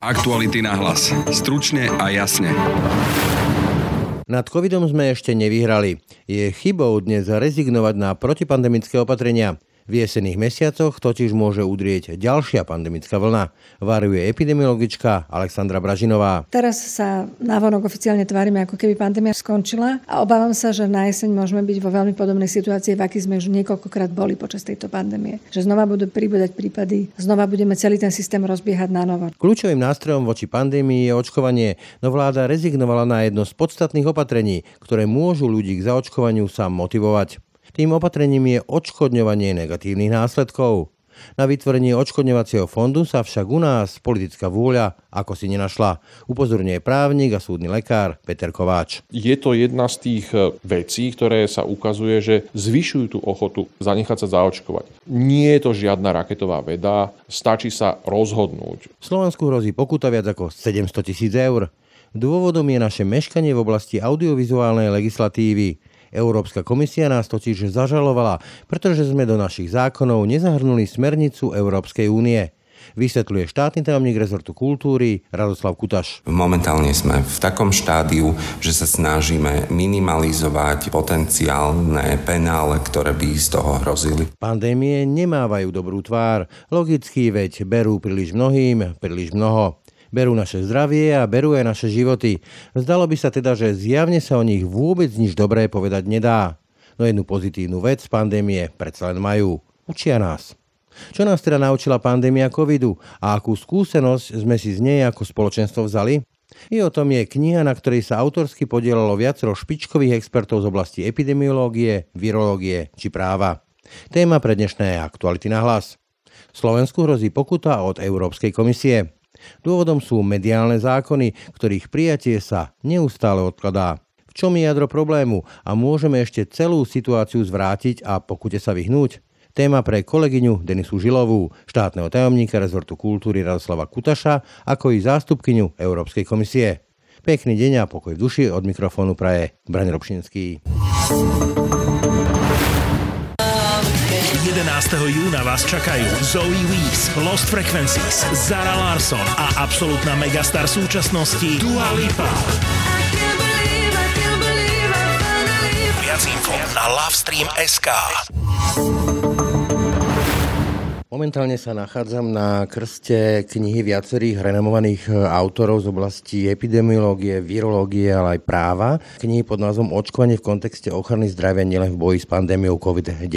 Aktuality na hlas. Stručne a jasne. Nad covidom sme ešte nevyhrali. Je chybou dnes rezignovať na protipandemické opatrenia. V jesených mesiacoch totiž môže udrieť ďalšia pandemická vlna, varuje epidemiologička Alexandra Bražinová. Teraz sa navonok oficiálne tvárime, ako keby pandémia skončila a obávam sa, že na jeseň môžeme byť vo veľmi podobnej situácii, v aký sme už niekoľkokrát boli počas tejto pandémie. Že znova budú pribúdať prípady, znova budeme celý ten systém rozbiehať na novo. Kľúčovým nástrojom voči pandémii je očkovanie, no vláda rezignovala na jedno z podstatných opatrení, ktoré môžu ľudí k zaočkovaniu sa motivovať. Tým opatrením je odškodňovanie negatívnych následkov. Na vytvorenie odškodňovacieho fondu sa však u nás politická vôľa ako si nenašla. Upozorňuje právnik a súdny lekár Peter Kováč. Je to jedna z tých e, vecí, ktoré sa ukazuje, že zvyšujú tú ochotu zanechať sa zaočkovať. Nie je to žiadna raketová veda, stačí sa rozhodnúť. Slovensku hrozí pokuta viac ako 700 tisíc eur. Dôvodom je naše meškanie v oblasti audiovizuálnej legislatívy. Európska komisia nás totiž zažalovala, pretože sme do našich zákonov nezahrnuli smernicu Európskej únie. Vysvetľuje štátny tajomník rezortu kultúry Radoslav Kutaš. Momentálne sme v takom štádiu, že sa snažíme minimalizovať potenciálne penále, ktoré by z toho hrozili. Pandémie nemávajú dobrú tvár. Logicky, veď berú príliš mnohým, príliš mnoho berú naše zdravie a berú aj naše životy. Zdalo by sa teda, že zjavne sa o nich vôbec nič dobré povedať nedá. No jednu pozitívnu vec pandémie predsa len majú. Učia nás. Čo nás teda naučila pandémia covidu a akú skúsenosť sme si z nej ako spoločenstvo vzali? I o tom je kniha, na ktorej sa autorsky podielalo viacero špičkových expertov z oblasti epidemiológie, virológie či práva. Téma pre dnešné aktuality na hlas. Slovensku hrozí pokuta od Európskej komisie. Dôvodom sú mediálne zákony, ktorých prijatie sa neustále odkladá. V čom je jadro problému a môžeme ešte celú situáciu zvrátiť a pokute sa vyhnúť? Téma pre kolegyňu Denisu Žilovú, štátneho tajomníka rezortu kultúry Radoslava Kutaša, ako i zástupkyňu Európskej komisie. Pekný deň a pokoj v duši od mikrofónu praje Braň Robšinský. 11. júna vás čakajú Zoe Weeks, Lost Frequencies, Zara Larson a absolútna megastar súčasnosti Dua Lipa. Viac info na Lovestream.sk Momentálne sa nachádzam na krste knihy viacerých renomovaných e, autorov z oblasti epidemiológie, virológie, ale aj práva. Knihy pod názvom Očkovanie v kontexte ochrany zdravia nielen v boji s pandémiou COVID-19.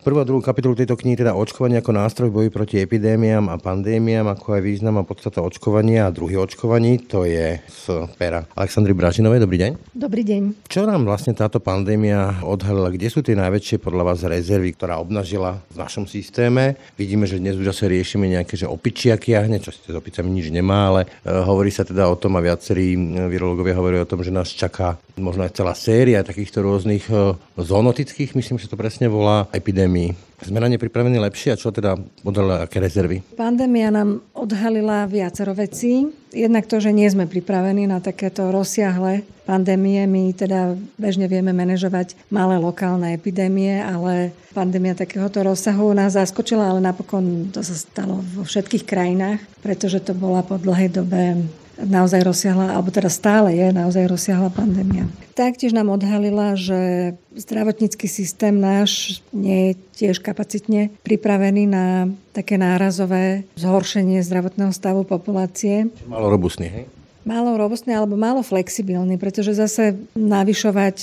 Prvú a druhú kapitolu tejto knihy teda očkovanie ako nástroj v boji proti epidémiám a pandémiám, ako aj význam a podstata očkovania a druhý očkovaní, to je z pera Aleksandry Bražinovej. Dobrý deň. Dobrý deň. Čo nám vlastne táto pandémia odhalila? Kde sú tie najväčšie podľa vás rezervy, ktorá obnažila v našom systéme? Vidíme, že dnes už zase riešime nejaké, že opičia kiahne, čo s opicami nič nemá, ale e, hovorí sa teda o tom a viacerí virológovia hovorí o tom, že nás čaká možno aj celá séria takýchto rôznych e, zoonotických, myslím, že to presne volá, epidémií. Sme na ne pripravení lepšie a čo teda odhalila aké rezervy? Pandémia nám odhalila viacero vecí. Jednak to, že nie sme pripravení na takéto rozsiahle pandémie. My teda bežne vieme manažovať malé lokálne epidémie, ale pandémia takéhoto rozsahu nás zaskočila, ale napokon to sa stalo vo všetkých krajinách, pretože to bola po dlhej dobe naozaj rozsiahla, alebo teda stále je naozaj rozsiahla pandémia. Taktiež nám odhalila, že zdravotnícky systém náš nie je tiež kapacitne pripravený na také nárazové zhoršenie zdravotného stavu populácie. Malo robustný, hej? Málo robustný alebo málo flexibilný, pretože zase navyšovať...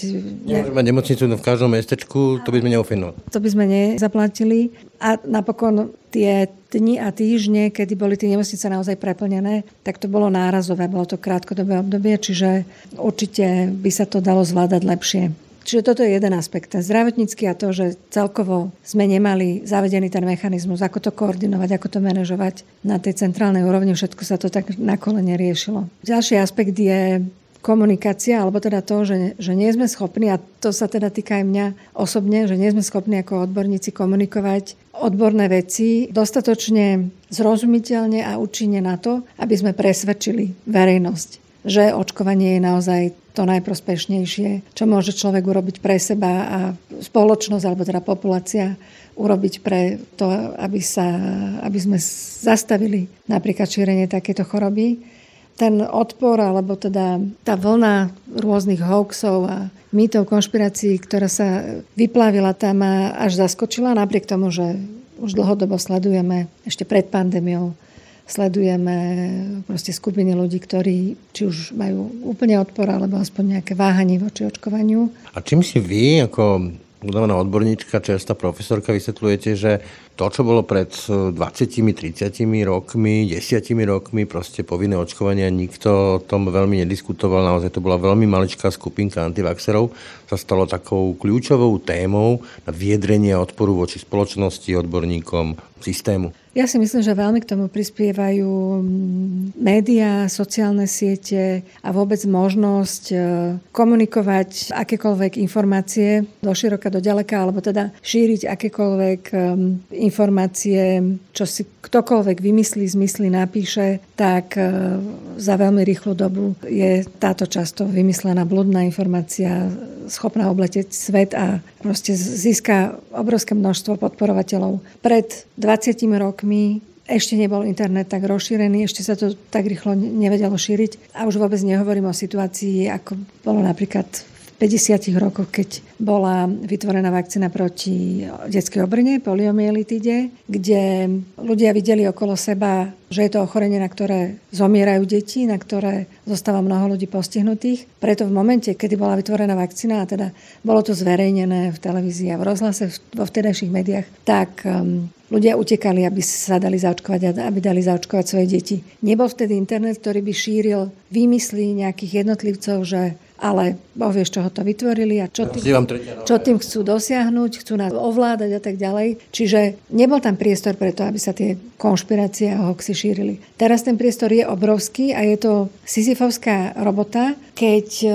Nemôžeme mať nemocnicu v každom mestečku, to by sme neofinuli. To by sme nezaplatili. A napokon tie dni a týždne, kedy boli tie nemocnice naozaj preplnené, tak to bolo nárazové, bolo to krátkodobé obdobie, čiže určite by sa to dalo zvládať lepšie. Čiže toto je jeden aspekt, ten zdravotnícky a to, že celkovo sme nemali zavedený ten mechanizmus, ako to koordinovať, ako to manažovať na tej centrálnej úrovni, všetko sa to tak na kolene riešilo. Ďalší aspekt je komunikácia, alebo teda to, že, že nie sme schopní, a to sa teda týka aj mňa osobne, že nie sme schopní ako odborníci komunikovať odborné veci dostatočne zrozumiteľne a účinne na to, aby sme presvedčili verejnosť, že očkovanie je naozaj to najprospešnejšie, čo môže človek urobiť pre seba a spoločnosť, alebo teda populácia urobiť pre to, aby, sa, aby sme zastavili napríklad šírenie takéto choroby. Ten odpor, alebo teda tá vlna rôznych hoaxov a mýtov konšpirácií, ktorá sa vyplavila tam a až zaskočila, napriek tomu, že už dlhodobo sledujeme ešte pred pandémiou sledujeme proste skupiny ľudí, ktorí či už majú úplne odpor, alebo aspoň nejaké váhanie voči očkovaniu. A čím si vy ako budovaná odborníčka, čerstvá profesorka, vysvetľujete, že to, čo bolo pred 20, 30 rokmi, 10 rokmi, proste povinné očkovania, nikto o tom veľmi nediskutoval, naozaj to bola veľmi maličká skupinka antivaxerov, sa stalo takou kľúčovou témou na viedrenie odporu voči spoločnosti, odborníkom, systému. Ja si myslím, že veľmi k tomu prispievajú mm, médiá, sociálne siete a vôbec možnosť e, komunikovať akékoľvek informácie do široka, do ďaleka, alebo teda šíriť akékoľvek informácie, čo si ktokoľvek vymyslí, zmyslí, napíše, tak e, za veľmi rýchlu dobu je táto často vymyslená bludná informácia schopná obleteť svet a proste získa obrovské množstvo podporovateľov. Pred 20 rokmi ešte nebol internet tak rozšírený, ešte sa to tak rýchlo nevedelo šíriť. A už vôbec nehovorím o situácii, ako bolo napríklad 50 rokoch, keď bola vytvorená vakcína proti detskej obrne, poliomielitide, kde ľudia videli okolo seba, že je to ochorenie, na ktoré zomierajú deti, na ktoré zostáva mnoho ľudí postihnutých. Preto v momente, kedy bola vytvorená vakcína, a teda bolo to zverejnené v televízii a v rozhlase, vo vtedajších médiách, tak um, ľudia utekali, aby sa dali zaočkovať a aby dali zaočkovať svoje deti. Nebol vtedy internet, ktorý by šíril výmysly nejakých jednotlivcov, že ale Boh vieš, čo ho to vytvorili a čo tým, čo tým chcú dosiahnuť, chcú nás ovládať a tak ďalej. Čiže nebol tam priestor pre to, aby sa tie konšpirácie a hoxy šírili. Teraz ten priestor je obrovský a je to sizifovská robota, keď e,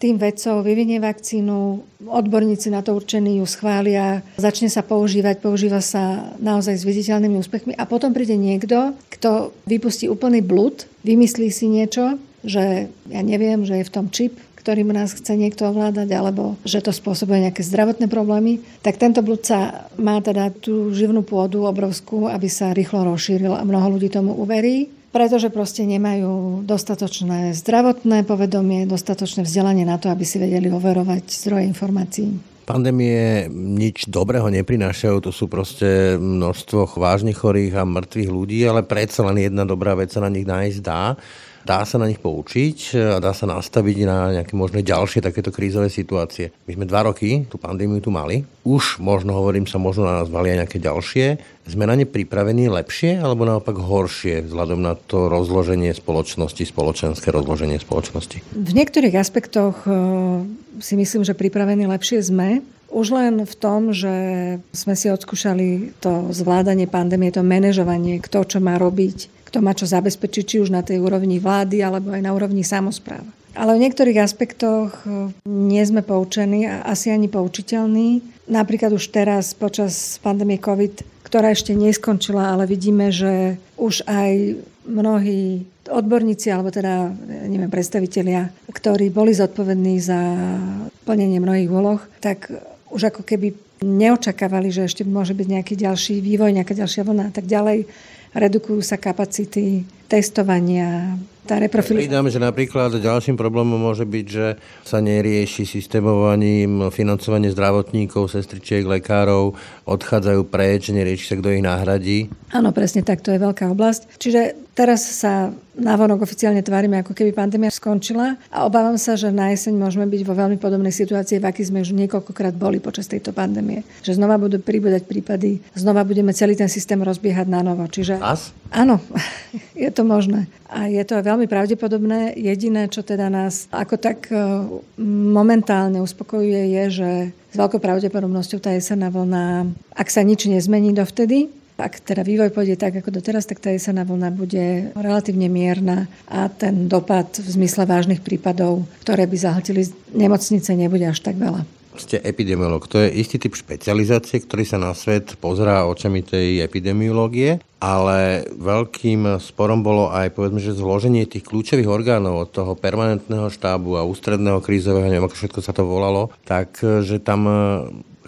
tým vedcov vyvinie vakcínu, odborníci na to určení ju schvália, začne sa používať, používa sa naozaj s viditeľnými úspechmi a potom príde niekto, kto vypustí úplný blud, vymyslí si niečo, že ja neviem, že je v tom čip, ktorým nás chce niekto ovládať, alebo že to spôsobuje nejaké zdravotné problémy, tak tento blud sa má teda tú živnú pôdu obrovskú, aby sa rýchlo rozšíril a mnoho ľudí tomu uverí, pretože proste nemajú dostatočné zdravotné povedomie, dostatočné vzdelanie na to, aby si vedeli overovať zdroje informácií. Pandémie nič dobrého neprinášajú, to sú proste množstvo vážne chorých a mŕtvych ľudí, ale predsa len jedna dobrá vec sa na nich nájsť dá dá sa na nich poučiť a dá sa nastaviť na nejaké možné ďalšie takéto krízové situácie. My sme dva roky tú pandémiu tu mali. Už možno hovorím sa, možno na nás aj nejaké ďalšie. Sme na ne pripravení lepšie alebo naopak horšie vzhľadom na to rozloženie spoločnosti, spoločenské rozloženie spoločnosti? V niektorých aspektoch e, si myslím, že pripravení lepšie sme. Už len v tom, že sme si odskúšali to zvládanie pandémie, to manažovanie, kto čo má robiť, kto má čo zabezpečiť, či už na tej úrovni vlády, alebo aj na úrovni samozpráv. Ale v niektorých aspektoch e, nie sme poučení a asi ani poučiteľní. Napríklad už teraz počas pandémie COVID, ktorá ešte neskončila, ale vidíme, že už aj mnohí odborníci, alebo teda, neviem, predstavitelia, ktorí boli zodpovední za plnenie mnohých úloh, tak už ako keby neočakávali, že ešte môže byť nejaký ďalší vývoj, nejaká ďalšia vlna a tak ďalej redukujú sa kapacity testovania, tá reprofilizácia. Pridám, že napríklad ďalším problémom môže byť, že sa nerieši systémovaním financovanie zdravotníkov, sestričiek, lekárov, odchádzajú preč, nerieši sa, kto ich nahradí. Áno, presne tak, to je veľká oblasť. Čiže teraz sa navonok oficiálne tvárime, ako keby pandémia skončila a obávam sa, že na jeseň môžeme byť vo veľmi podobnej situácii, v aký sme už niekoľkokrát boli počas tejto pandémie. Že znova budú pribúdať prípady, znova budeme celý ten systém rozbiehať na novo. Čiže... As? Áno, je to možné. A je to veľmi pravdepodobné. Jediné, čo teda nás ako tak e, momentálne uspokojuje, je, že s veľkou pravdepodobnosťou tá jesenná vlna, ak sa nič nezmení dovtedy, ak teda vývoj pôjde tak ako doteraz, tak tá jesenná vlna bude relatívne mierna a ten dopad v zmysle vážnych prípadov, ktoré by zahltili nemocnice, nebude až tak veľa. Ste epidemiolog. To je istý typ špecializácie, ktorý sa na svet pozerá očami tej epidemiológie, ale veľkým sporom bolo aj povedzme, že zloženie tých kľúčových orgánov od toho permanentného štábu a ústredného krízového, neviem ako všetko sa to volalo, tak že tam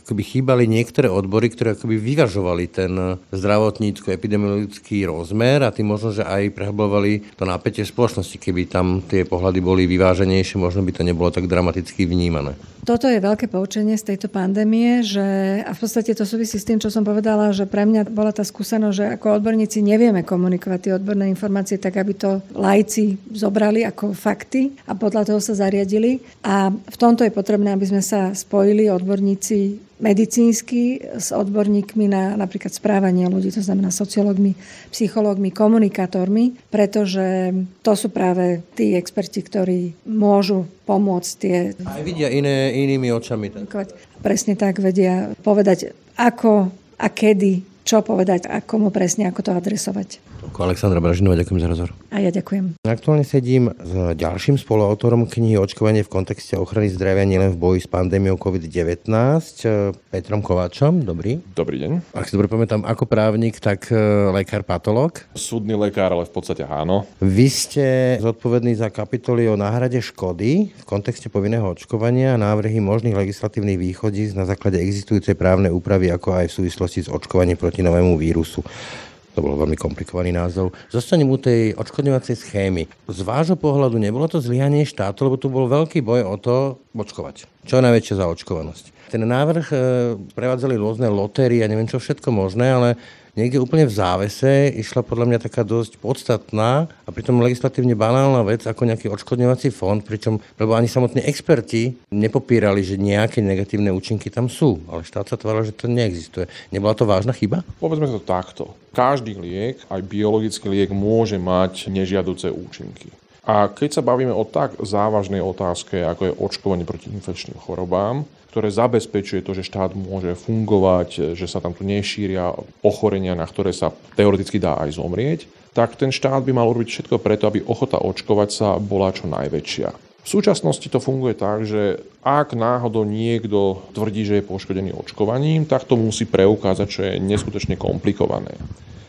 akoby chýbali niektoré odbory, ktoré akoby vyvažovali ten zdravotnícko-epidemiologický rozmer a tým možno, že aj prehlbovali to napätie spoločnosti. Keby tam tie pohľady boli vyváženejšie, možno by to nebolo tak dramaticky vnímané. Toto je veľké poučenie z tejto pandémie, že a v podstate to súvisí s tým, čo som povedala, že pre mňa bola tá skúsenosť, že ako odborníci nevieme komunikovať tie odborné informácie tak, aby to lajci zobrali ako fakty a podľa toho sa zariadili. A v tomto je potrebné, aby sme sa spojili odborníci medicínsky s odborníkmi na napríklad správanie ľudí, to znamená sociológmi, psychológmi, komunikátormi, pretože to sú práve tí experti, ktorí môžu pomôcť tie... Aj vidia iné, inými očami. Tak. Presne tak vedia povedať, ako a kedy, čo povedať a komu presne, ako to adresovať. Alexandra Bražinová, ďakujem za rozhovor. A ja ďakujem. Aktuálne sedím s ďalším spoluautorom knihy Očkovanie v kontexte ochrany zdravia nielen v boji s pandémiou COVID-19, Petrom Kováčom. Dobrý. Dobrý deň. Ak si dobre pamätám, ako právnik, tak e, lekár patológ. Súdny lekár, ale v podstate áno. Vy ste zodpovední za kapitoly o náhrade škody v kontexte povinného očkovania a návrhy možných legislatívnych východíc na základe existujúcej právnej úpravy, ako aj v súvislosti s očkovaním proti novému vírusu. To bol veľmi komplikovaný názov. Zostanem u tej odškodňovacej schémy. Z vášho pohľadu nebolo to zlyhanie štátu, lebo tu bol veľký boj o to očkovať. Čo je najväčšia zaočkovanosť? Ten návrh e, prevádzali rôzne lotérie a neviem čo všetko možné, ale niekde úplne v závese išla podľa mňa taká dosť podstatná a pritom legislatívne banálna vec ako nejaký odškodňovací fond, pričom, lebo ani samotní experti nepopírali, že nejaké negatívne účinky tam sú, ale štát sa tváril, že to neexistuje. Nebola to vážna chyba? Povedzme to takto. Každý liek, aj biologický liek, môže mať nežiaduce účinky. A keď sa bavíme o tak závažnej otázke, ako je očkovanie proti infekčným chorobám, ktoré zabezpečuje to, že štát môže fungovať, že sa tam tu nešíria ochorenia, na ktoré sa teoreticky dá aj zomrieť, tak ten štát by mal urobiť všetko preto, aby ochota očkovať sa bola čo najväčšia. V súčasnosti to funguje tak, že ak náhodou niekto tvrdí, že je poškodený očkovaním, tak to musí preukázať, čo je neskutočne komplikované.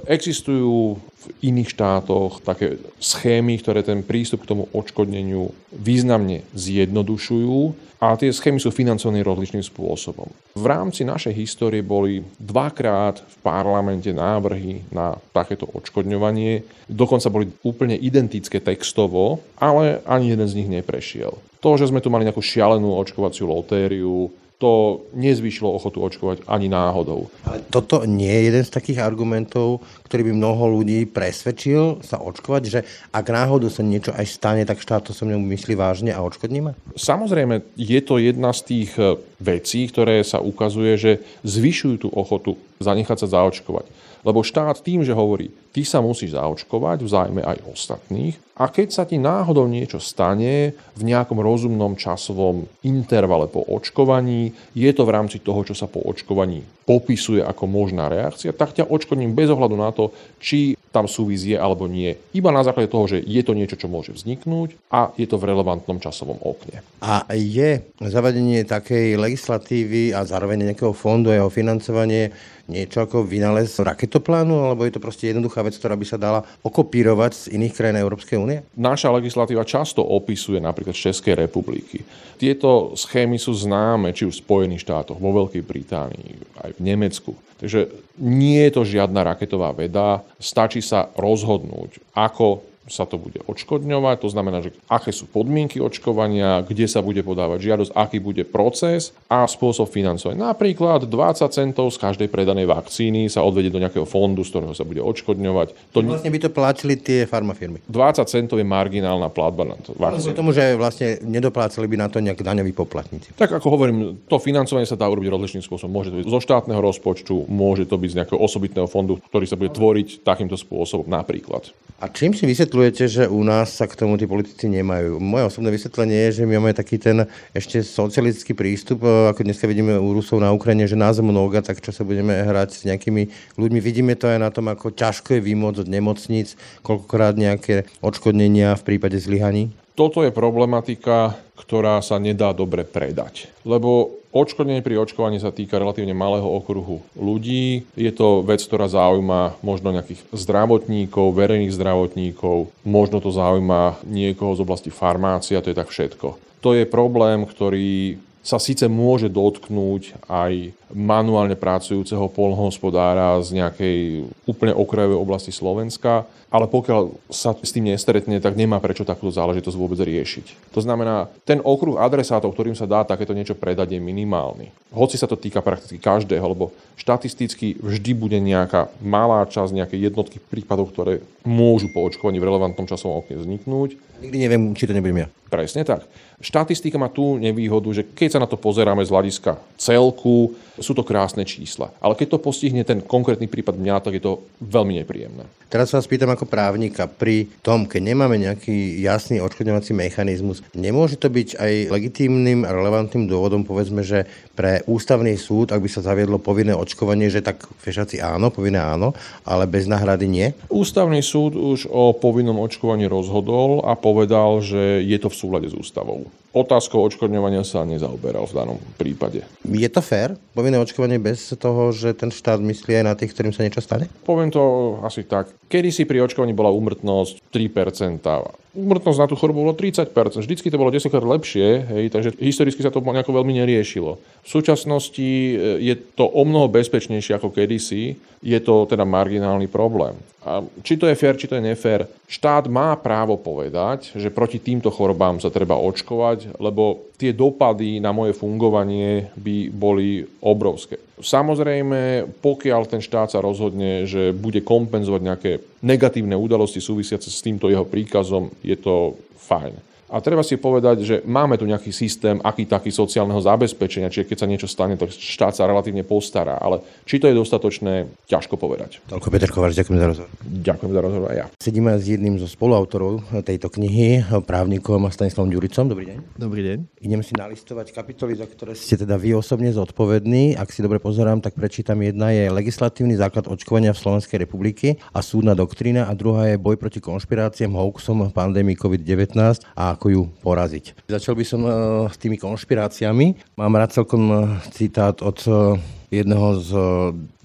Existujú v iných štátoch také schémy, ktoré ten prístup k tomu odškodneniu významne zjednodušujú a tie schémy sú financované rozličným spôsobom. V rámci našej histórie boli dvakrát v parlamente návrhy na takéto odškodňovanie. Dokonca boli úplne identické textovo, ale ani jeden z nich neprešiel. To, že sme tu mali nejakú šialenú očkovaciu lotériu, to nezvýšilo ochotu očkovať ani náhodou. Ale toto nie je jeden z takých argumentov, ktorý by mnoho ľudí presvedčil sa očkovať, že ak náhodou sa niečo aj stane, tak štát to so mnou myslí vážne a očkodní ma? Samozrejme, je to jedna z tých e, vecí, ktoré sa ukazuje, že zvyšujú tú ochotu zanechať sa zaočkovať. Lebo štát tým, že hovorí, ty sa musíš zaočkovať v zájme aj ostatných a keď sa ti náhodou niečo stane v nejakom rozumnom časovom intervale po očkovaní, je to v rámci toho, čo sa po očkovaní popisuje ako možná reakcia, tak ťa očkodním bez ohľadu na to, či tam súvis je alebo nie. Iba na základe toho, že je to niečo, čo môže vzniknúť a je to v relevantnom časovom okne. A je zavedenie takej legislatívy a zároveň nejakého fondu jeho financovanie niečo ako vynález raketoplánu, alebo je to proste jednoduchá vec, ktorá by sa dala okopírovať z iných krajín Európskej únie? Naša legislatíva často opisuje napríklad Českej republiky. Tieto schémy sú známe či už v Spojených štátoch, vo Veľkej Británii, aj v Nemecku. Takže nie je to žiadna raketová veda, stačí sa rozhodnúť, ako sa to bude odškodňovať, to znamená, že aké sú podmienky očkovania, kde sa bude podávať žiadosť, aký bude proces a spôsob financovania. Napríklad 20 centov z každej predanej vakcíny sa odvedie do nejakého fondu, z ktorého sa bude odškodňovať. To vlastne by to platili tie farmafirmy. 20 centov je marginálna platba na to vakcínu. tomu, že vlastne nedoplácali by na to nejak daňoví poplatníci. Tak ako hovorím, to financovanie sa dá urobiť rozličným spôsobom. Môže to byť zo štátneho rozpočtu, môže to byť z nejakého osobitného fondu, ktorý sa bude tvoriť takýmto spôsobom napríklad. A čím si vysvetľujete, že u nás sa k tomu tí politici nemajú? Moje osobné vysvetlenie je, že my máme taký ten ešte socialistický prístup, e, ako dneska vidíme u Rusov na Ukrajine, že nás mnoga, tak čo sa budeme hrať s nejakými ľuďmi. Vidíme to aj na tom, ako ťažko je vymôcť od nemocníc, koľkokrát nejaké odškodnenia v prípade zlyhaní. Toto je problematika, ktorá sa nedá dobre predať. Lebo Očkodnenie pri očkovaní sa týka relatívne malého okruhu ľudí. Je to vec, ktorá zaujíma možno nejakých zdravotníkov, verejných zdravotníkov, možno to zaujíma niekoho z oblasti farmácia, to je tak všetko. To je problém, ktorý sa síce môže dotknúť aj manuálne pracujúceho polnohospodára z nejakej úplne okrajovej oblasti Slovenska, ale pokiaľ sa s tým nestretne, tak nemá prečo takúto záležitosť vôbec riešiť. To znamená, ten okruh adresátov, ktorým sa dá takéto niečo predať, je minimálny. Hoci sa to týka prakticky každého, lebo štatisticky vždy bude nejaká malá časť, nejaké jednotky prípadov, ktoré môžu po očkovaní v relevantnom časovom okne vzniknúť. Nikdy neviem, či to nebudem ja. Presne tak. Štatistika má tú nevýhodu, že keď sa na to pozeráme z hľadiska celku, sú to krásne čísla. Ale keď to postihne ten konkrétny prípad mňa, tak je to veľmi nepríjemné. Teraz sa vás pýtam ako právnika, pri tom, keď nemáme nejaký jasný odškodňovací mechanizmus, nemôže to byť aj legitímnym a relevantným dôvodom, povedzme, že pre ústavný súd, ak by sa zaviedlo povinné očkovanie, že tak fešaci áno, povinné áno, ale bez náhrady nie? Ústavný súd už o povinnom očkovaní rozhodol a povedal, že je to v súlade s ústavou. Otázkou očkodňovania sa nezaoberal v danom prípade. Je to fér? Povinné očkovanie bez toho, že ten štát myslí aj na tých, ktorým sa niečo stane? Poviem to asi tak. Kedy si pri očkovaní bola úmrtnosť 3%. Úmrtnosť na tú chorobu bolo 30%. Vždycky to bolo 10 krát lepšie, hej, takže historicky sa to nejako veľmi neriešilo. V súčasnosti e, je to o mnoho bezpečnejšie ako kedysi. Je to teda marginálny problém. A či to je fér, či to je nefér, štát má právo povedať, že proti týmto chorobám sa treba očkovať, lebo tie dopady na moje fungovanie by boli obrovské. Samozrejme, pokiaľ ten štát sa rozhodne, že bude kompenzovať nejaké negatívne udalosti súvisiace s týmto jeho príkazom, je to fajn. A treba si povedať, že máme tu nejaký systém, aký taký sociálneho zabezpečenia, čiže keď sa niečo stane, to štát sa relatívne postará. Ale či to je dostatočné, ťažko povedať. Toľko Peter Kováč, ďakujem za rozhovor. Ďakujem za rozhovor aj ja. Sedíme s jedným zo spoluautorov tejto knihy, právnikom a Stanislavom Ďuricom. Dobrý deň. Dobrý deň. Idem si nalistovať kapitoly, za ktoré ste teda vy osobne zodpovední. Ak si dobre pozerám, tak prečítam. Jedna je legislatívny základ očkovania v Slovenskej republiky a súdna doktrína a druhá je boj proti konšpiráciám, hoaxom, pandémii COVID-19 a ako ju poraziť. Začal by som uh, s tými konšpiráciami. Mám rád celkom uh, citát od uh, jedného z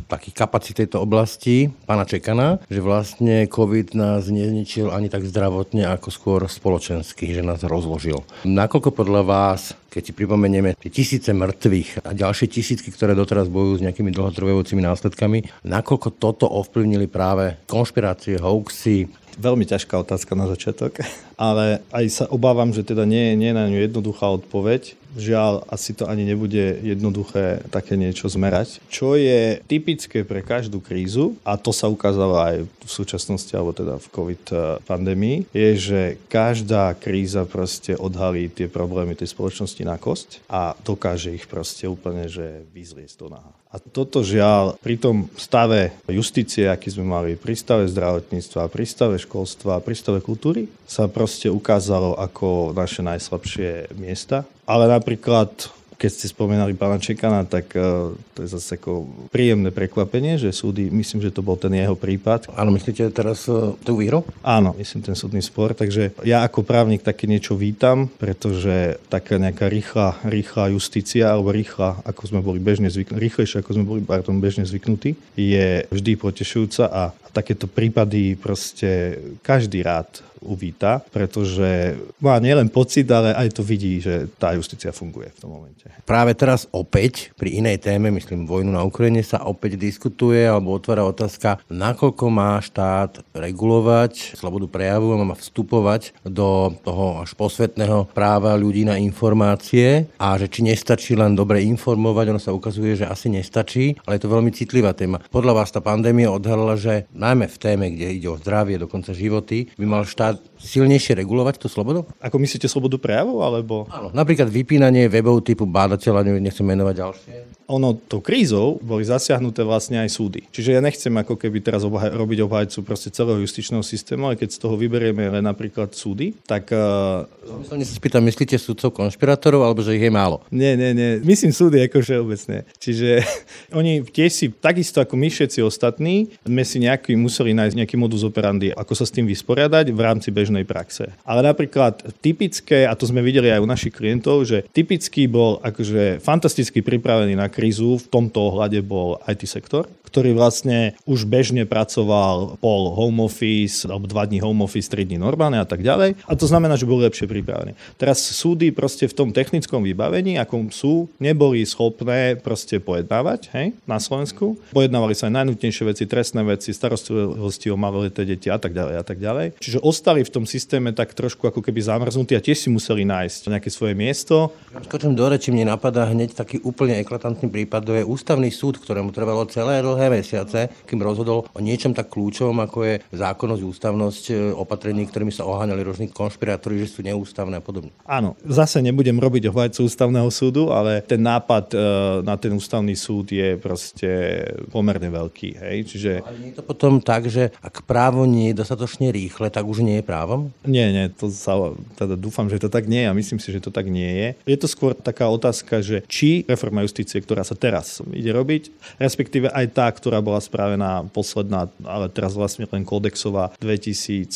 takých kapacít tejto oblasti, pána Čekana, že vlastne COVID nás nezničil ani tak zdravotne, ako skôr spoločensky, že nás rozložil. Nakoľko podľa vás, keď si pripomenieme tie tisíce mŕtvych a ďalšie tisícky, ktoré doteraz bojujú s nejakými dlhotrvajúcimi následkami, nakoľko toto ovplyvnili práve konšpirácie, hoaxy, Veľmi ťažká otázka na začiatok, ale aj sa obávam, že teda nie, nie je na ňu jednoduchá odpoveď. Žiaľ, asi to ani nebude jednoduché také niečo zmerať. Čo je typické pre každú krízu, a to sa ukázalo aj v súčasnosti, alebo teda v COVID eh, pandémii, je, že každá kríza proste odhalí tie problémy tej spoločnosti na kosť a dokáže ich proste úplne, že vyzliesť do náha. A toto žiaľ pri tom stave justície, aký sme mali, pri stave zdravotníctva, pri stave školstva, pri stave kultúry, sa proste ukázalo ako naše najslabšie miesta. Ale napríklad keď ste spomenali pána Čekana, tak uh, to je zase ako príjemné prekvapenie, že súdy, myslím, že to bol ten jeho prípad. Áno, myslíte teraz uh, tú výhru? Áno, myslím ten súdny spor, takže ja ako právnik také niečo vítam, pretože taká nejaká rýchla, rýchla justícia, alebo rýchla, ako sme boli bežne zvyknutí, rýchlejšie, ako sme boli pardon, bežne zvyknutí, je vždy potešujúca a takéto prípady proste každý rád uvíta, pretože má nielen pocit, ale aj to vidí, že tá justícia funguje v tom momente. Práve teraz opäť pri inej téme, myslím vojnu na Ukrajine, sa opäť diskutuje alebo otvára otázka, nakoľko má štát regulovať slobodu prejavu a má vstupovať do toho až posvetného práva ľudí na informácie a že či nestačí len dobre informovať, ono sa ukazuje, že asi nestačí, ale je to veľmi citlivá téma. Podľa vás tá pandémia odhalila, že najmä v téme, kde ide o zdravie, dokonca životy, by mal štát silnejšie regulovať tú slobodu? Ako myslíte slobodu prejavu? Alebo... Áno, napríklad vypínanie webov typu bádateľa, nechcem menovať ďalšie. Ono tou krízou boli zasiahnuté vlastne aj súdy. Čiže ja nechcem ako keby teraz obhaj- robiť obhajcu proste celého justičného systému, ale keď z toho vyberieme len napríklad súdy, tak... Uh... Sa spýtam, myslíte súdcov konšpirátorov, alebo že ich je málo? Nie, nie, nie. Myslím súdy ako všeobecne. Čiže oni tiež si, takisto ako my všetci ostatní, sme si nejaký, museli nájsť nejaký modus operandi, ako sa s tým vysporiadať v rámci rámci bežnej praxe. Ale napríklad typické, a to sme videli aj u našich klientov, že typický bol akože fantasticky pripravený na krízu, v tomto ohľade bol IT sektor, ktorý vlastne už bežne pracoval pol home office, alebo dva dní home office, tri dní normálne a tak ďalej. A to znamená, že bol lepšie pripravení. Teraz súdy proste v tom technickom vybavení, akom sú, neboli schopné proste pojednávať hej, na Slovensku. Pojednávali sa aj najnutnejšie veci, trestné veci, starostlivosti o maloleté deti a tak ďalej a tak ďalej. Čiže ostali v tom systéme tak trošku ako keby zamrznutí a tiež si museli nájsť nejaké svoje miesto. Skočím do reči, mne napadá hneď taký úplne eklatantný prípad, to je ústavný súd, ktorému trvalo celé dlhé mesiace, kým rozhodol o niečom tak kľúčovom, ako je zákonnosť, ústavnosť e, opatrení, ktorými sa oháňali rôzni konšpirátori, že sú neústavné a podobne. Áno, zase nebudem robiť obhajcu ústavného súdu, ale ten nápad e, na ten ústavný súd je proste pomerne veľký. Hej? Čiže... Ale nie je to potom tak, že ak právo nie je dostatočne rýchle, tak už nie je právom? Nie, nie, to sa, teda dúfam, že to tak nie je a myslím si, že to tak nie je. Je to skôr taká otázka, že či reforma justície, ktorá sa teraz ide robiť, respektíve aj tá, ktorá bola spravená posledná, ale teraz vlastne len kódexová v 2016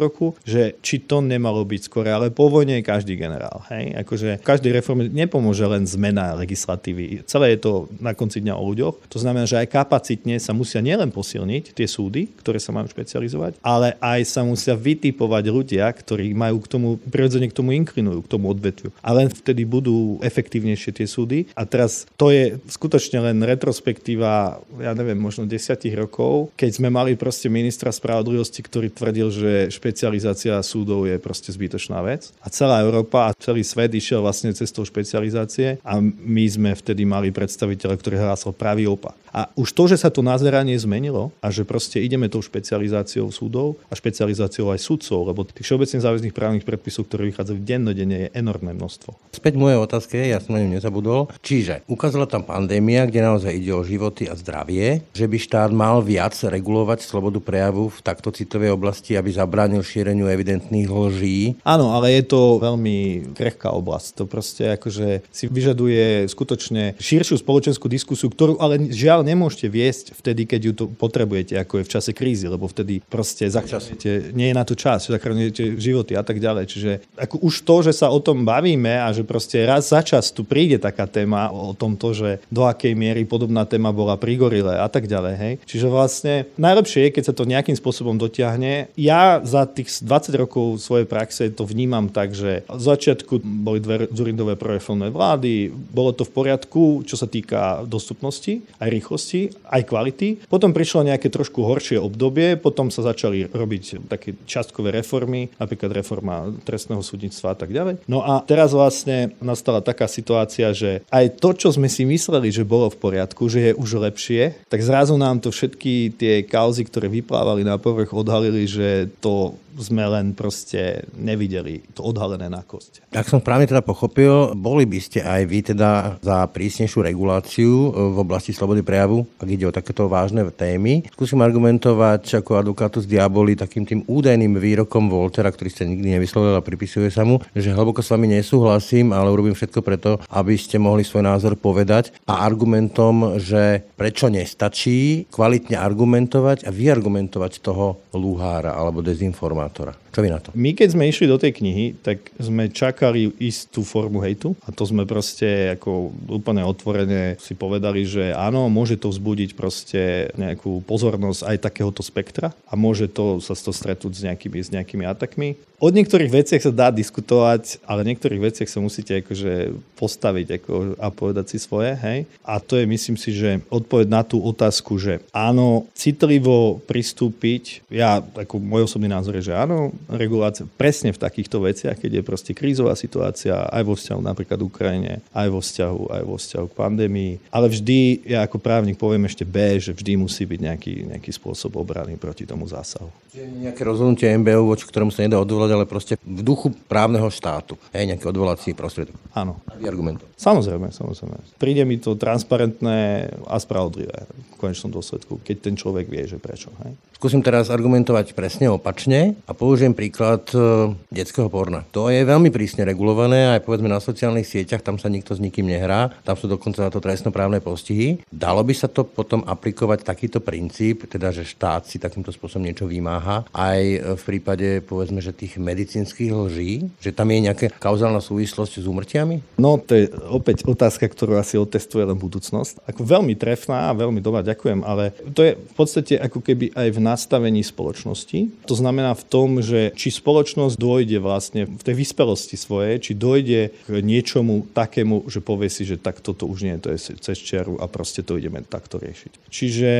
roku, že či to nemalo byť skôr, ale po vojne je každý generál. Hej? Akože každej reforme nepomôže len zmena legislatívy. Celé je to na konci dňa o ľuďoch. To znamená, že aj kapacitne sa musia nielen posilniť tie súdy, ktoré sa majú špecializovať, ale aj sa musia vytipovať ľudia, ktorí majú k tomu, prirodzene k tomu inklinujú, k tomu odvetviu. A len vtedy budú efektívnejšie tie súdy. A teraz to je skutočne len retrospektíva, ja neviem, možno desiatich rokov, keď sme mali proste ministra spravodlivosti, ktorý tvrdil, že špecializácia súdov je proste zbytočná vec. A celá Európa a celý svet išiel vlastne cestou špecializácie a my sme vtedy mali predstaviteľa, ktorý hlásil pravý opak. A už to, že sa to nazeranie zmenilo a že proste ideme tou špecializáciou súdov a špecializáciou aj sudcov, lebo tých všeobecne záväzných právnych predpisov, ktoré vychádzajú dennodenne, je enormné množstvo. Späť moje otázke, ja som na ňu nezabudol. Čiže ukázala tam pandémia, kde naozaj ide o životy a zdravie, že by štát mal viac regulovať slobodu prejavu v takto citovej oblasti, aby zabránil šíreniu evidentných lží. Áno, ale je to veľmi krehká oblasť. To proste akože si vyžaduje skutočne širšiu spoločenskú diskusiu, ktorú ale žiaľ nemôžete viesť vtedy, keď ju to potrebujete, ako je v čase krízy, lebo vtedy proste zachraňujete, nie je na to čas, zachraňujete životy a tak ďalej. Čiže ako už to, že sa o tom bavíme a že proste raz za čas tu príde taká téma o tomto, že do akej miery podobná téma bola pri gorile a tak ďalej. Hej. Čiže vlastne najlepšie je, keď sa to nejakým spôsobom dotiahne. Ja za tých 20 rokov svojej praxe to vnímam tak, že v začiatku boli dve Zurindové proreformné vlády, bolo to v poriadku, čo sa týka dostupnosti, aj rýchlosti, aj kvality. Potom prišlo nejaké trošku horšie obdobie, potom sa začali robiť také častkové reformy, napríklad reforma trestného súdnictva a tak ďalej. No a teraz vlastne nastala taká situácia, že aj to, čo sme si mysleli, že bolo v poriadku, že je už lepšie, tak zrazu nám to všetky tie kauzy, ktoré vyplávali na povrch, odhalili, že to sme len proste nevideli to odhalené na kost. Ak som správne teda pochopil, boli by ste aj vy teda za prísnejšiu reguláciu e, v oblasti slobody prejavu, ak ide o takéto vážne témy. Skúsim argumentovať ako advokátus diaboli takým tým údajným výrokom Voltera, ktorý ste nikdy nevyslovil a pripisuje sa mu, že hlboko s vami nesúhlasím, ale urobím všetko preto, aby ste mohli svoj názor povedať a argumentom, že prečo nestačí kvalitne argumentovať a vyargumentovať toho lúhára alebo dezinformátora оператора – Čo vy na to? My keď sme išli do tej knihy, tak sme čakali istú formu hejtu a to sme proste ako úplne otvorene si povedali, že áno, môže to vzbudiť proste nejakú pozornosť aj takéhoto spektra a môže to sa to stretnúť s nejakými, s nejakými atakmi. O niektorých veciach sa dá diskutovať, ale niektorých veciach sa musíte akože postaviť ako, a povedať si svoje, hej. A to je, myslím si, že odpoveď na tú otázku, že áno, citlivo pristúpiť, ja, ako môj osobný názor je, že áno, regulácia presne v takýchto veciach, keď je proste krízová situácia aj vo vzťahu napríklad Ukrajine, aj vo vzťahu, aj vo vzťahu k pandémii. Ale vždy, ja ako právnik poviem ešte B, že vždy musí byť nejaký, nejaký spôsob obrany proti tomu zásahu. Nejaké rozhodnutie MBU, voči ktorému sa nedá odvolať, ale proste v duchu právneho štátu. Hej, nejaký odvolací prostriedok. Áno. Argumentov. Samozrejme, samozrejme. Príde mi to transparentné a spravodlivé v konečnom dôsledku, keď ten človek vie, že prečo. Hej? Skúsim teraz argumentovať presne opačne a použijem Uvediem príklad e, detského porna. To je veľmi prísne regulované, aj povedzme na sociálnych sieťach, tam sa nikto s nikým nehrá, tam sú dokonca na to trestnoprávne postihy. Dalo by sa to potom aplikovať takýto princíp, teda že štát si takýmto spôsobom niečo vymáha, aj v prípade povedzme, že tých medicínskych lží, že tam je nejaká kauzálna súvislosť s úmrtiami? No, to je opäť otázka, ktorú asi otestuje len budúcnosť. Ako veľmi trefná veľmi dobrá, ďakujem, ale to je v podstate ako keby aj v nastavení spoločnosti. To znamená v tom, že či spoločnosť dojde vlastne v tej vyspelosti svojej, či dojde k niečomu takému, že povie si, že tak toto už nie, to je cez čiaru a proste to ideme takto riešiť. Čiže...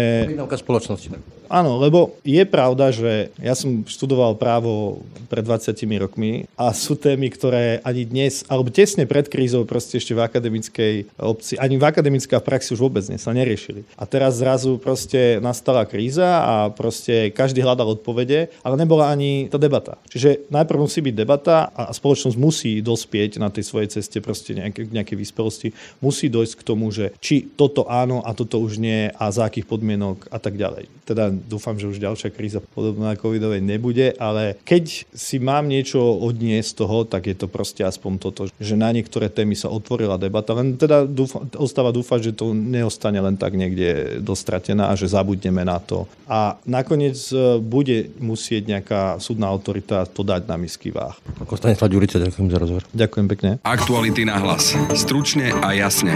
spoločnosti. Áno, lebo je pravda, že ja som študoval právo pred 20 rokmi a sú témy, ktoré ani dnes, alebo tesne pred krízou proste ešte v akademickej obci, ani v akademická praxi už vôbec ne, sa neriešili. A teraz zrazu proste nastala kríza a proste každý hľadal odpovede, ale nebola ani tá debata. Čiže najprv musí byť debata a spoločnosť musí dospieť na tej svojej ceste proste nejaké, nejaké vyspelosti. Musí dojsť k tomu, že či toto áno a toto už nie a za akých podmienok a tak ďalej. Teda dúfam, že už ďalšia kríza podobná covidovej nebude, ale keď si mám niečo odniesť z toho, tak je to proste aspoň toto, že na niektoré témy sa otvorila debata, len teda dúfam, ostáva dúfať, že to neostane len tak niekde dostratená a že zabudneme na to. A nakoniec e, bude musieť nejaká súdna autorita to dať na misky váh. Ako Stanislav Ďurica, ďakujem za rozhovor. Ďakujem pekne. Aktuality na hlas. Stručne a jasne.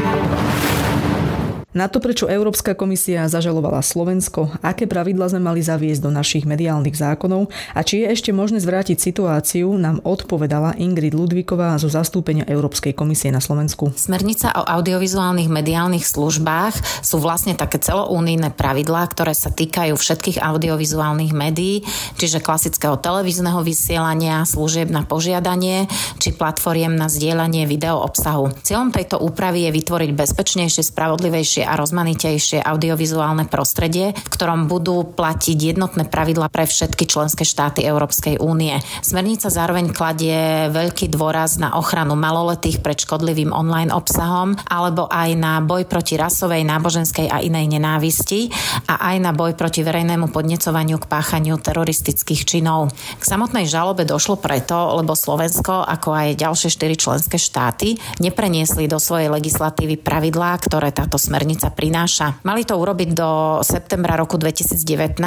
Na to, prečo Európska komisia zažalovala Slovensko, aké pravidla sme mali zaviesť do našich mediálnych zákonov a či je ešte možné zvrátiť situáciu, nám odpovedala Ingrid Ludvíková zo zastúpenia Európskej komisie na Slovensku. Smernica o audiovizuálnych mediálnych službách sú vlastne také celounijné pravidlá, ktoré sa týkajú všetkých audiovizuálnych médií, čiže klasického televízneho vysielania, služieb na požiadanie či platformiem na zdieľanie video obsahu. Cieľom tejto úpravy je vytvoriť bezpečnejšie, spravodlivejšie a rozmanitejšie audiovizuálne prostredie, v ktorom budú platiť jednotné pravidla pre všetky členské štáty Európskej únie. Smernica zároveň kladie veľký dôraz na ochranu maloletých pred škodlivým online obsahom alebo aj na boj proti rasovej, náboženskej a inej nenávisti a aj na boj proti verejnému podnecovaniu k páchaniu teroristických činov. K samotnej žalobe došlo preto, lebo Slovensko, ako aj ďalšie štyri členské štáty, nepreniesli do svojej legislatívy pravidlá, ktoré táto smernica smernica prináša. Mali to urobiť do septembra roku 2019.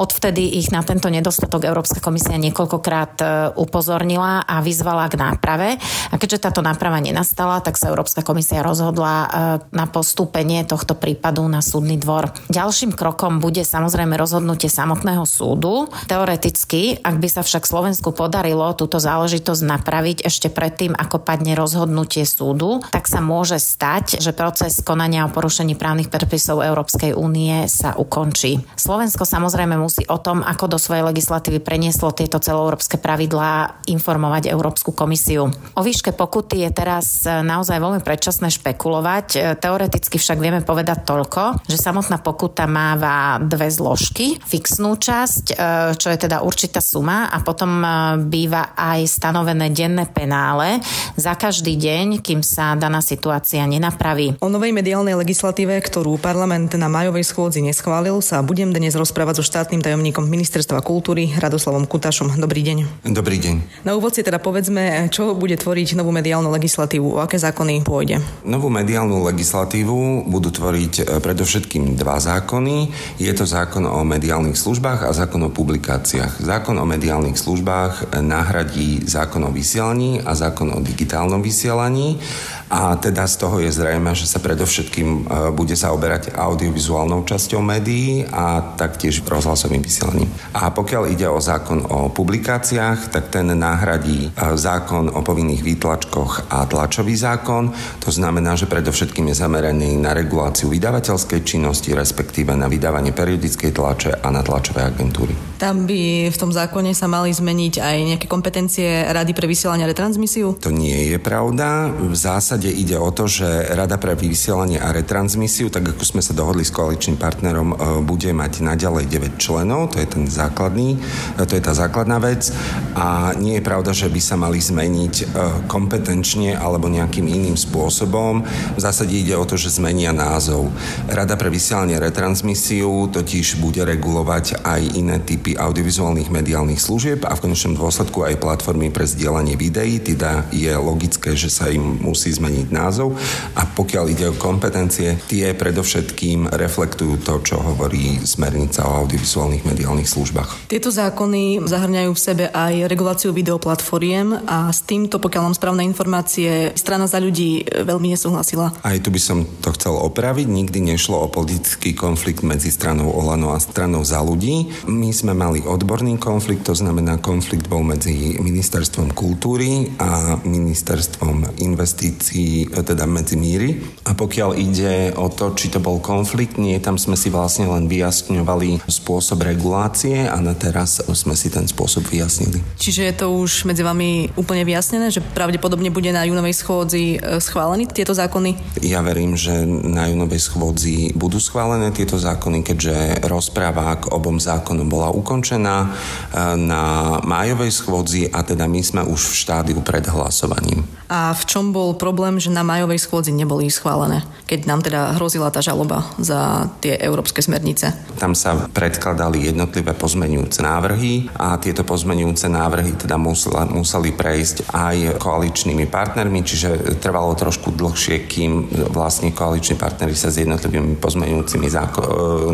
Odvtedy ich na tento nedostatok Európska komisia niekoľkokrát e, upozornila a vyzvala k náprave. A keďže táto náprava nenastala, tak sa Európska komisia rozhodla e, na postúpenie tohto prípadu na súdny dvor. Ďalším krokom bude samozrejme rozhodnutie samotného súdu. Teoreticky, ak by sa však Slovensku podarilo túto záležitosť napraviť ešte predtým, ako padne rozhodnutie súdu, tak sa môže stať, že proces konania o porušení právnych predpisov Európskej únie sa ukončí. Slovensko samozrejme musí o tom, ako do svojej legislatívy prenieslo tieto celoeurópske pravidlá, informovať Európsku komisiu. O výške pokuty je teraz naozaj veľmi predčasné špekulovať. Teoreticky však vieme povedať toľko, že samotná pokuta máva dve zložky. Fixnú časť, e, čo je teda určitá suma a potom e, býva aj stanovené denné penále za každý deň, kým sa daná situácia nenapraví. O novej mediálnej legislatívy legislatíve, ktorú parlament na majovej schôdzi neschválil, sa budem dnes rozprávať so štátnym tajomníkom Ministerstva kultúry Radoslavom Kutašom. Dobrý deň. Dobrý deň. Na úvod si teda povedzme, čo bude tvoriť novú mediálnu legislatívu, o aké zákony pôjde. Novú mediálnu legislatívu budú tvoriť e, predovšetkým dva zákony. Je to zákon o mediálnych službách a zákon o publikáciách. Zákon o mediálnych službách nahradí zákon o vysielaní a zákon o digitálnom vysielaní a teda z toho je zrejme, že sa predovšetkým e, bude zaoberať audiovizuálnou časťou médií a taktiež rozhlasovým vysielaním. A pokiaľ ide o zákon o publikáciách, tak ten nahradí e, zákon o povinných výtlačkoch a tlačový zákon. To znamená, že predovšetkým je zameraný na reguláciu vydavateľskej činnosti, respektíve na vydávanie periodickej tlače a na tlačové agentúry. Tam by v tom zákone sa mali zmeniť aj nejaké kompetencie Rady pre vysielanie retransmisiu? To nie je pravda. V zásade ide o to, že Rada pre vysielanie a retransmisiu tak ako sme sa dohodli s koaličným partnerom, bude mať naďalej 9 členov, to je ten základný, to je tá základná vec a nie je pravda, že by sa mali zmeniť kompetenčne alebo nejakým iným spôsobom. V zásade ide o to, že zmenia názov. Rada pre vysielanie retransmisiu totiž bude regulovať aj iné typy audiovizuálnych mediálnych služieb a v konečnom dôsledku aj platformy pre zdieľanie videí, teda je logické, že sa im musí zmeniť názov a pokiaľ ide o kompetencie, tie predovšetkým reflektujú to, čo hovorí smernica o audiovizuálnych mediálnych službách. Tieto zákony zahrňajú v sebe aj reguláciu videoplatformiem a s týmto, pokiaľ mám správne informácie, strana za ľudí veľmi nesúhlasila. Aj tu by som to chcel opraviť. Nikdy nešlo o politický konflikt medzi stranou Olano a stranou za ľudí. My sme mali odborný konflikt, to znamená konflikt bol medzi ministerstvom kultúry a ministerstvom investícií, teda medzi míry. A pokiaľ ide o to, či to bol konflikt, nie, tam sme si vlastne len vyjasňovali spôsob regulácie a na teraz sme si ten spôsob vyjasnili. Čiže je to už medzi vami úplne vyjasnené, že pravdepodobne bude na júnovej schôdzi e, schválený tieto zákony? Ja verím, že na júnovej schôdzi budú schválené tieto zákony, keďže rozpráva k obom zákonom bola ukončená e, na májovej schôdzi a teda my sme už v štádiu pred hlasovaním. A v čom bol problém, že na majovej schôdzi neboli schválené, keď nám teda hrozila tá žaloba za tie európske smernice? Tam sa predkladali jednotlivé pozmenujúce návrhy a tieto pozmenujúce návrhy teda musela, museli prejsť aj koaličnými partnermi, čiže trvalo trošku dlhšie, kým vlastne koaliční partnery sa s jednotlivými pozmenujúcimi záko- e,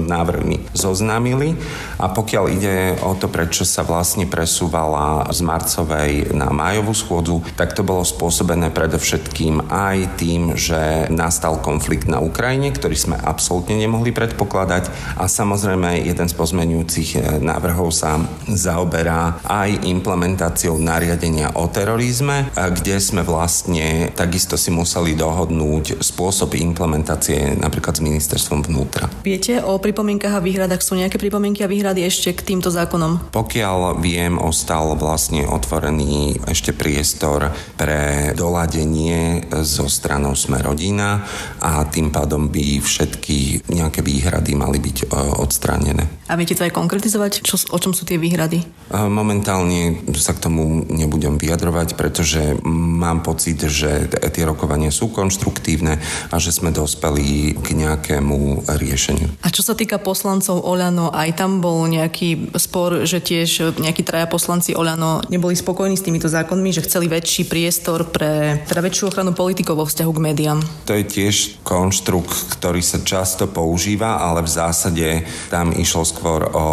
návrhmi zoznámili. A pokiaľ ide o to, prečo sa vlastne presúvala z marcovej na májovú schôdzu, tak to bolo spôsob spôsobené predovšetkým aj tým, že nastal konflikt na Ukrajine, ktorý sme absolútne nemohli predpokladať a samozrejme jeden z pozmenujúcich eh, návrhov sa zaoberá aj implementáciou nariadenia o terorizme, eh, kde sme vlastne takisto si museli dohodnúť spôsob implementácie napríklad s ministerstvom vnútra. Viete o pripomienkach a výhradách? Sú nejaké pripomienky a výhrady ešte k týmto zákonom? Pokiaľ viem, ostal vlastne otvorený ešte priestor pre doladenie zo stranou Sme rodina a tým pádom by všetky nejaké výhrady mali byť e, odstránené. A viete to aj konkretizovať? Čo, o čom sú tie výhrady? E, momentálne sa k tomu nebudem vyjadrovať, pretože mám pocit, že tie rokovania sú konštruktívne a že sme dospeli k nejakému riešeniu. A čo sa týka poslancov Oľano, aj tam bol nejaký spor, že tiež nejakí traja poslanci Oľano neboli spokojní s týmito zákonmi, že chceli väčší priestor pre pre teda väčšiu ochranu politikov vo vzťahu k médiám. To je tiež konštrukt, ktorý sa často používa, ale v zásade tam išlo skôr o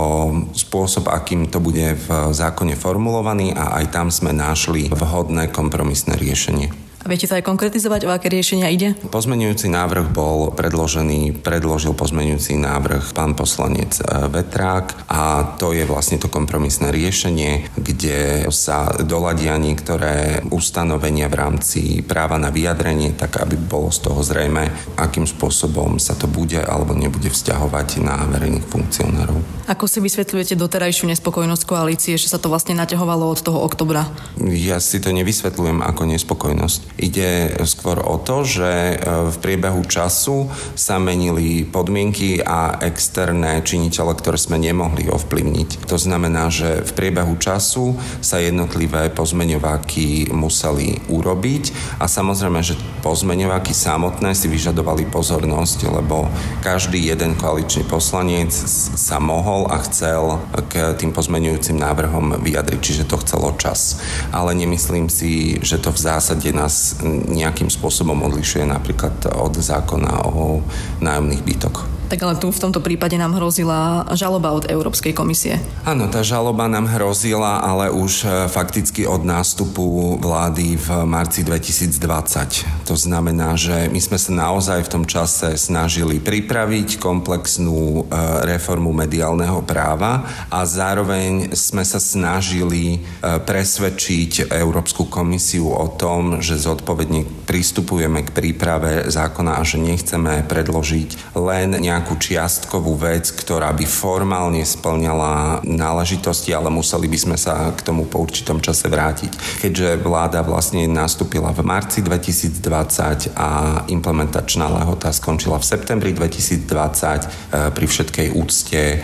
spôsob, akým to bude v zákone formulovaný a aj tam sme našli vhodné kompromisné riešenie. A viete to aj konkretizovať, o aké riešenia ide? Pozmenujúci návrh bol predložený, predložil pozmenujúci návrh pán poslanec e, Vetrák a to je vlastne to kompromisné riešenie, kde sa doladia niektoré ustanovenia v rámci práva na vyjadrenie, tak aby bolo z toho zrejme, akým spôsobom sa to bude alebo nebude vzťahovať na verejných funkcionárov. Ako si vysvetľujete doterajšiu nespokojnosť koalície, že sa to vlastne naťahovalo od toho oktobra? Ja si to nevysvetľujem ako nespokojnosť. Ide skôr o to, že e, v priebehu času sa menili podmienky a externé činitele, ktoré sme nemohli ovplyvniť. To znamená, že v priebehu času sa jednotlivé pozmeňováky museli urobiť a samozrejme, že pozmeňováky samotné si vyžadovali pozornosť, lebo každý jeden koaličný poslanec sa mohol a chcel k tým pozmeňujúcim návrhom vyjadriť, čiže to chcelo čas. Ale nemyslím si, že to v zásade nás nejakým spôsobom odlišuje napríklad od zákona o nájomných bytoch. Tak ale tu v tomto prípade nám hrozila žaloba od Európskej komisie. Áno, tá žaloba nám hrozila, ale už e, fakticky od nástupu vlády v marci 2020. To znamená, že my sme sa naozaj v tom čase snažili pripraviť komplexnú e, reformu mediálneho práva a zároveň sme sa snažili e, presvedčiť Európsku komisiu o tom, že zodpovedne pristupujeme k príprave zákona a že nechceme predložiť len nejaké nejakú čiastkovú vec, ktorá by formálne splňala náležitosti, ale museli by sme sa k tomu po určitom čase vrátiť. Keďže vláda vlastne nastúpila v marci 2020 a implementačná lehota skončila v septembri 2020, e, pri všetkej úcte, e,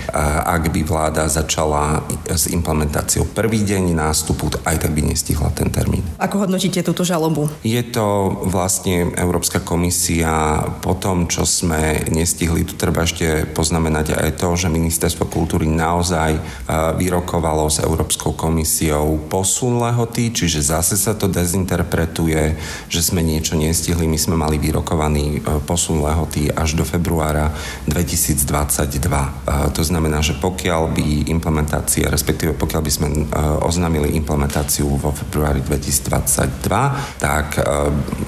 ak by vláda začala s implementáciou prvý deň nástupu, aj tak by nestihla ten termín. Ako hodnotíte túto žalobu? Je to vlastne Európska komisia po tom, čo sme nestihli, tu treba ešte poznamenať aj to, že Ministerstvo kultúry naozaj e, vyrokovalo s Európskou komisiou posun lehoty, čiže zase sa to dezinterpretuje, že sme niečo nestihli. My sme mali vyrokovaný e, posun lehoty až do februára 2022. E, to znamená, že pokiaľ by implementácia, respektíve pokiaľ by sme oznámili implementáciu vo februári 2022, tak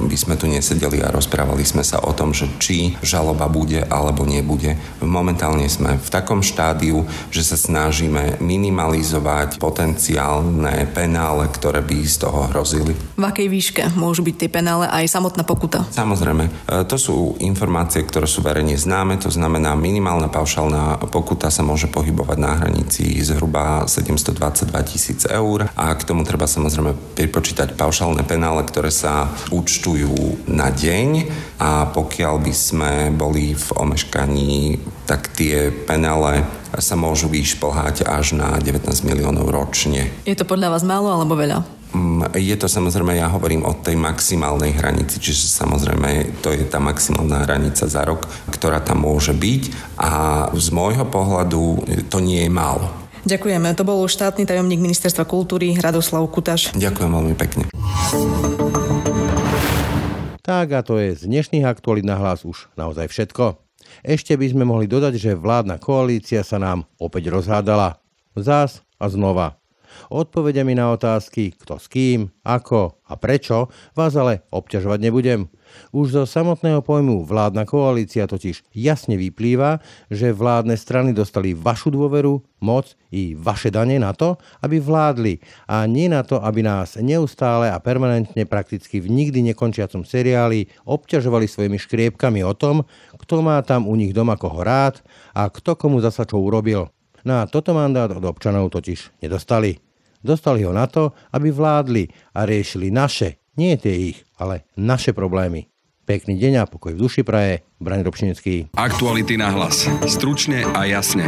by sme tu nesedeli a rozprávali sme sa o tom, že či žaloba bude alebo nebude. Momentálne sme v takom štádiu, že sa snažíme minimalizovať potenciálne penále, ktoré by z toho hrozili. V akej výške môžu byť tie penále aj samotná pokuta? Samozrejme, e, to sú informácie, ktoré sú verejne známe, to znamená minimálna paušálna pokuta sa môže pohybovať na hranici zhruba 722 tisíc eur a k tomu treba samozrejme pripočítať paušálne penále, ktoré sa účtujú na deň a pokiaľ by sme boli v omeškaní, tak tie penále sa môžu vyšplhať až na 19 miliónov ročne. Je to podľa vás málo alebo veľa? Mm, je to samozrejme, ja hovorím o tej maximálnej hranici, čiže samozrejme to je tá maximálna hranica za rok, ktorá tam môže byť a z môjho pohľadu to nie je málo. Ďakujeme. To bol štátny tajomník Ministerstva kultúry Radoslav Kutaš. Ďakujem veľmi pekne. Tak a to je z dnešných aktuálít na hlas už naozaj všetko. Ešte by sme mohli dodať, že vládna koalícia sa nám opäť rozhádala. Zás a znova. Odpovediami na otázky, kto s kým, ako a prečo, vás ale obťažovať nebudem. Už zo samotného pojmu vládna koalícia totiž jasne vyplýva, že vládne strany dostali vašu dôveru, moc i vaše dane na to, aby vládli a nie na to, aby nás neustále a permanentne prakticky v nikdy nekončiacom seriáli obťažovali svojimi škriepkami o tom, kto má tam u nich doma koho rád a kto komu zasa čo urobil. Na toto mandát od občanov totiž nedostali. Dostali ho na to, aby vládli a riešili naše, nie tie ich, ale naše problémy. Pekný deň a pokoj v duši praje, Brani Robšinský. Aktuality na hlas. Stručne a jasne.